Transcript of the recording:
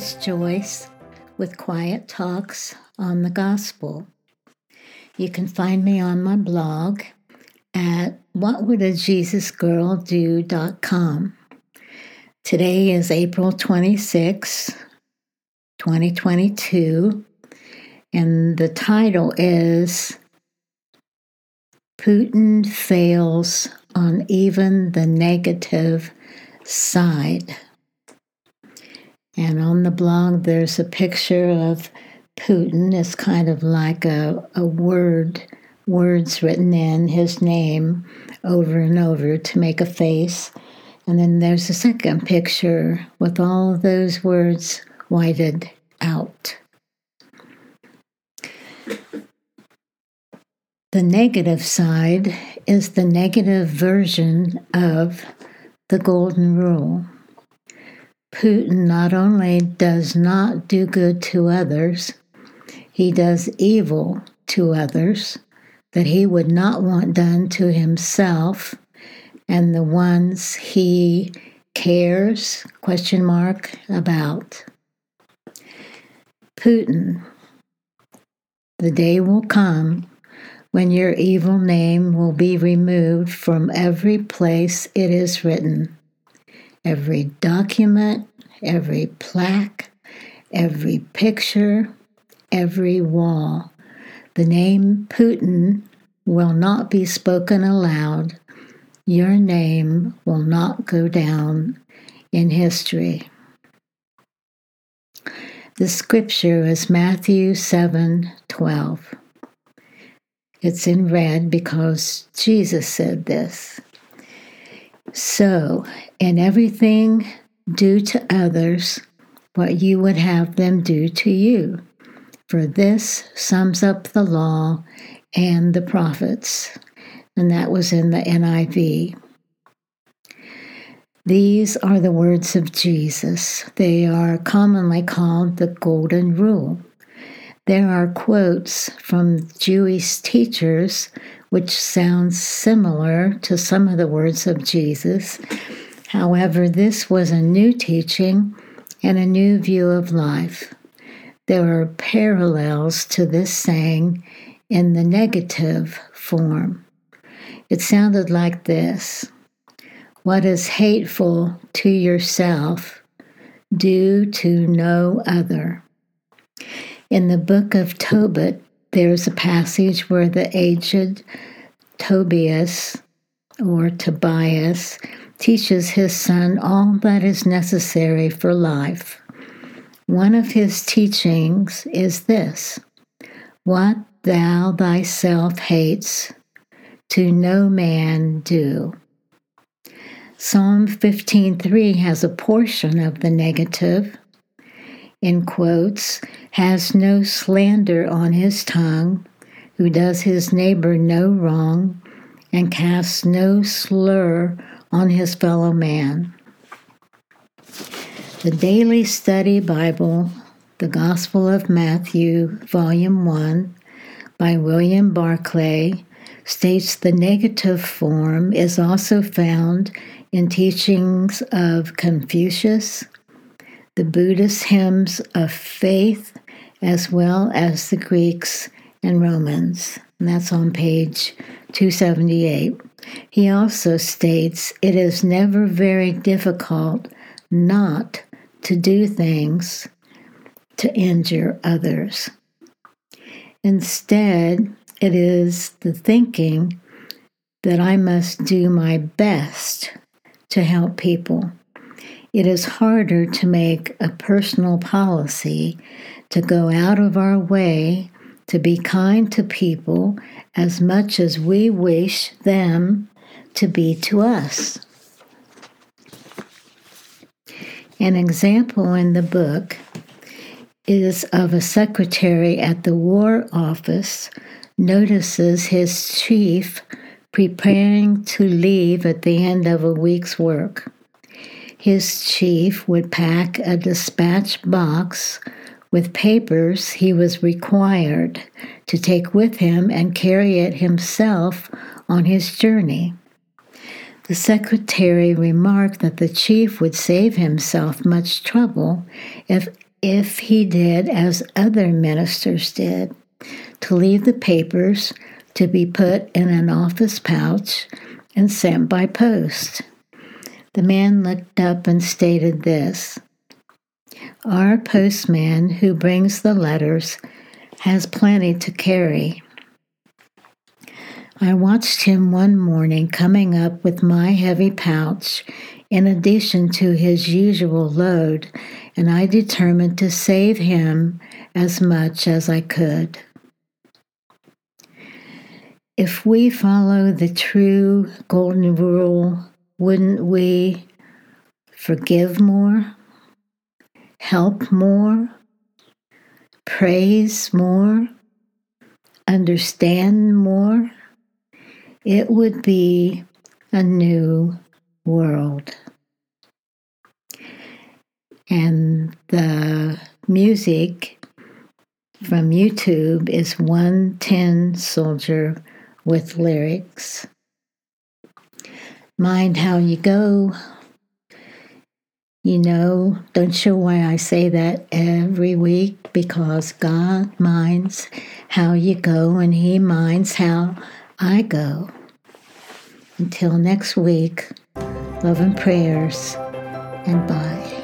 Joyce with Quiet Talks on the Gospel. You can find me on my blog at whatwouldajjesusgirldo.com. Today is April 26, 2022, and the title is Putin Fails on Even the Negative Side. And on the blog, there's a picture of Putin. It's kind of like a, a word, words written in his name over and over to make a face. And then there's a second picture with all those words whited out. The negative side is the negative version of the Golden Rule. Putin not only does not do good to others, he does evil to others that he would not want done to himself. And the ones he cares question mark about. Putin the day will come when your evil name will be removed from every place it is written every document, every plaque, every picture, every wall. The name Putin will not be spoken aloud. Your name will not go down in history. The scripture is Matthew 7 12. It's in red because Jesus said this. So, in everything, do to others what you would have them do to you. For this sums up the law and the prophets. And that was in the NIV. These are the words of Jesus. They are commonly called the Golden Rule. There are quotes from Jewish teachers which sounds similar to some of the words of Jesus. However, this was a new teaching and a new view of life. There are parallels to this saying in the negative form. It sounded like this What is hateful to yourself, do to no other. In the book of Tobit, there's a passage where the aged Tobias or Tobias teaches his son all that is necessary for life. One of his teachings is this What thou thyself hates, to no man do. Psalm 15:3 has a portion of the negative in quotes has no slander on his tongue, who does his neighbor no wrong, and casts no slur on his fellow man. The Daily Study Bible, the Gospel of Matthew, Volume 1, by William Barclay, states the negative form is also found in teachings of Confucius, the Buddhist hymns of faith, as well as the Greeks and Romans. And that's on page 278. He also states it is never very difficult not to do things to injure others. Instead, it is the thinking that I must do my best to help people. It is harder to make a personal policy to go out of our way to be kind to people as much as we wish them to be to us. An example in the book is of a secretary at the War Office notices his chief preparing to leave at the end of a week's work. His chief would pack a dispatch box with papers he was required to take with him and carry it himself on his journey. The secretary remarked that the chief would save himself much trouble if if he did as other ministers did, to leave the papers to be put in an office pouch and sent by post. The man looked up and stated this Our postman who brings the letters has plenty to carry. I watched him one morning coming up with my heavy pouch in addition to his usual load, and I determined to save him as much as I could. If we follow the true golden rule, wouldn't we forgive more, help more, praise more, understand more? It would be a new world. And the music from YouTube is One Tin Soldier with lyrics. Mind how you go. You know, don't show why I say that every week because God minds how you go and He minds how I go. Until next week, love and prayers, and bye.